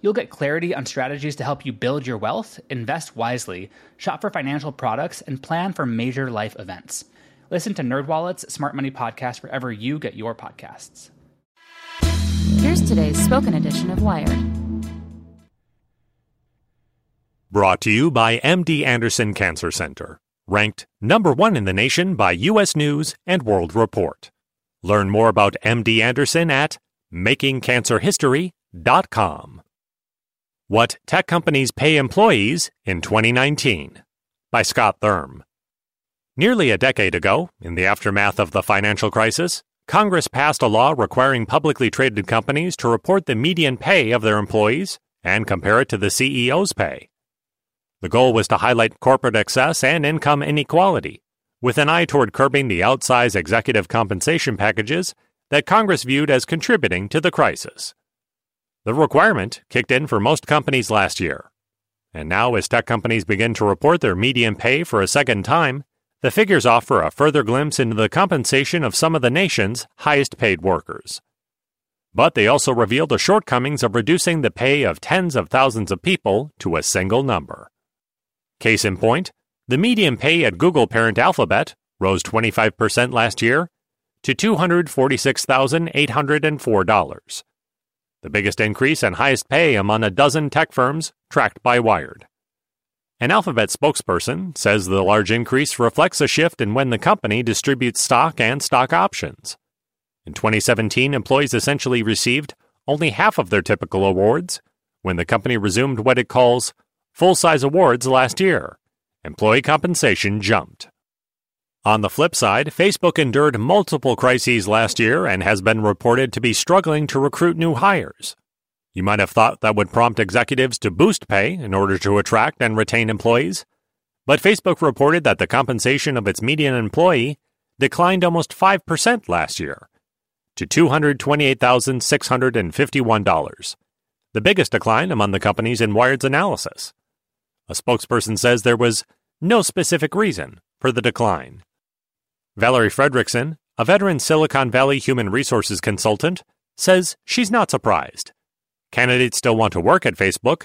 You'll get clarity on strategies to help you build your wealth, invest wisely, shop for financial products, and plan for major life events. Listen to NerdWallet's Smart Money Podcast wherever you get your podcasts. Here's today's spoken edition of Wired. Brought to you by MD Anderson Cancer Center, ranked number one in the nation by U.S. News and World Report. Learn more about MD Anderson at makingcancerhistory.com. What Tech Companies Pay Employees in 2019 by Scott Thurm. Nearly a decade ago, in the aftermath of the financial crisis, Congress passed a law requiring publicly traded companies to report the median pay of their employees and compare it to the CEO's pay. The goal was to highlight corporate excess and income inequality, with an eye toward curbing the outsized executive compensation packages that Congress viewed as contributing to the crisis. The requirement kicked in for most companies last year. And now, as tech companies begin to report their median pay for a second time, the figures offer a further glimpse into the compensation of some of the nation's highest paid workers. But they also reveal the shortcomings of reducing the pay of tens of thousands of people to a single number. Case in point, the median pay at Google parent Alphabet rose 25% last year to $246,804 the biggest increase and highest pay among a dozen tech firms tracked by Wired. An Alphabet spokesperson says the large increase reflects a shift in when the company distributes stock and stock options. In 2017, employees essentially received only half of their typical awards when the company resumed what it calls full size awards last year. Employee compensation jumped. On the flip side, Facebook endured multiple crises last year and has been reported to be struggling to recruit new hires. You might have thought that would prompt executives to boost pay in order to attract and retain employees. But Facebook reported that the compensation of its median employee declined almost 5% last year to $228,651, the biggest decline among the companies in Wired's analysis. A spokesperson says there was no specific reason for the decline. Valerie Frederickson, a veteran Silicon Valley human resources consultant, says she's not surprised. Candidates still want to work at Facebook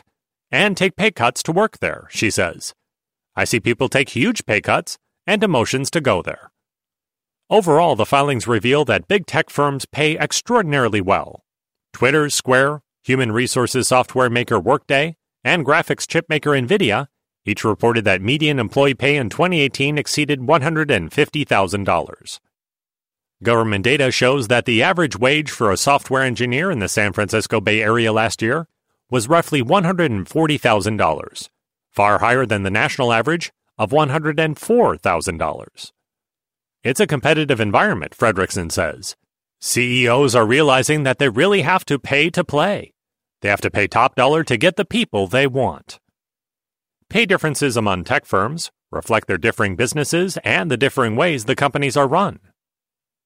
and take pay cuts to work there, she says. I see people take huge pay cuts and demotions to go there. Overall, the filings reveal that big tech firms pay extraordinarily well. Twitter, Square, human resources software maker Workday, and graphics chip maker Nvidia each reported that median employee pay in 2018 exceeded $150,000. Government data shows that the average wage for a software engineer in the San Francisco Bay Area last year was roughly $140,000, far higher than the national average of $104,000. It's a competitive environment, Frederickson says. CEOs are realizing that they really have to pay to play. They have to pay top dollar to get the people they want. Pay differences among tech firms reflect their differing businesses and the differing ways the companies are run.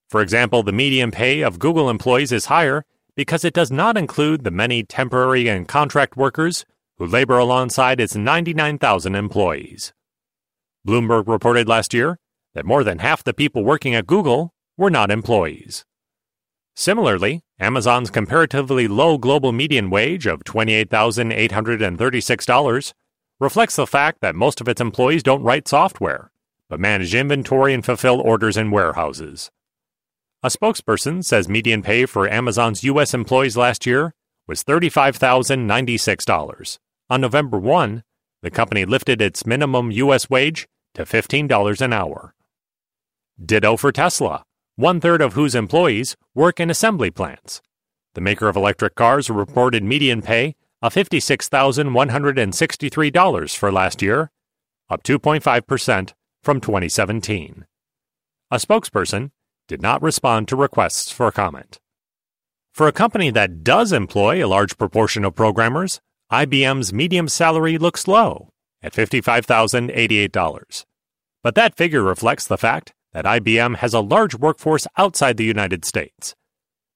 For example, the median pay of Google employees is higher because it does not include the many temporary and contract workers who labor alongside its 99,000 employees. Bloomberg reported last year that more than half the people working at Google were not employees. Similarly, Amazon's comparatively low global median wage of $28,836 reflects the fact that most of its employees don't write software, but manage inventory and fulfill orders in warehouses. A spokesperson says median pay for Amazon's U.S. employees last year was $35,096. On November 1, the company lifted its minimum U.S. wage to $15 an hour. Ditto for Tesla, one third of whose employees work in assembly plants. The maker of electric cars reported median pay of $56,163 for last year, up 2.5% from 2017. A spokesperson did not respond to requests for comment. For a company that does employ a large proportion of programmers, IBM's median salary looks low at $55,088. But that figure reflects the fact that IBM has a large workforce outside the United States.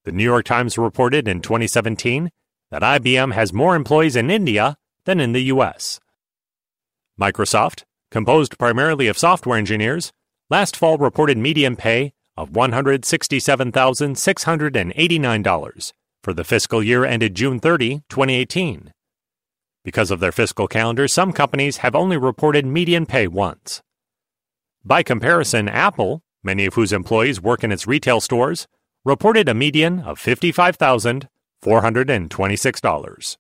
The New York Times reported in 2017 that IBM has more employees in India than in the US. Microsoft, composed primarily of software engineers, last fall reported median pay of $167,689 for the fiscal year ended June 30, 2018. Because of their fiscal calendar, some companies have only reported median pay once. By comparison, Apple, many of whose employees work in its retail stores, reported a median of $55,426.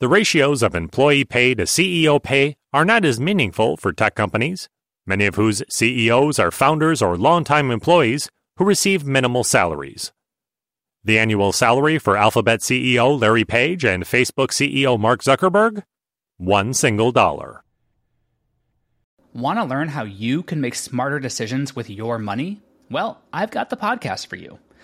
The ratios of employee pay to CEO pay are not as meaningful for tech companies, many of whose CEOs are founders or longtime employees who receive minimal salaries. The annual salary for Alphabet CEO Larry Page and Facebook CEO Mark Zuckerberg? One single dollar. Want to learn how you can make smarter decisions with your money? Well, I've got the podcast for you.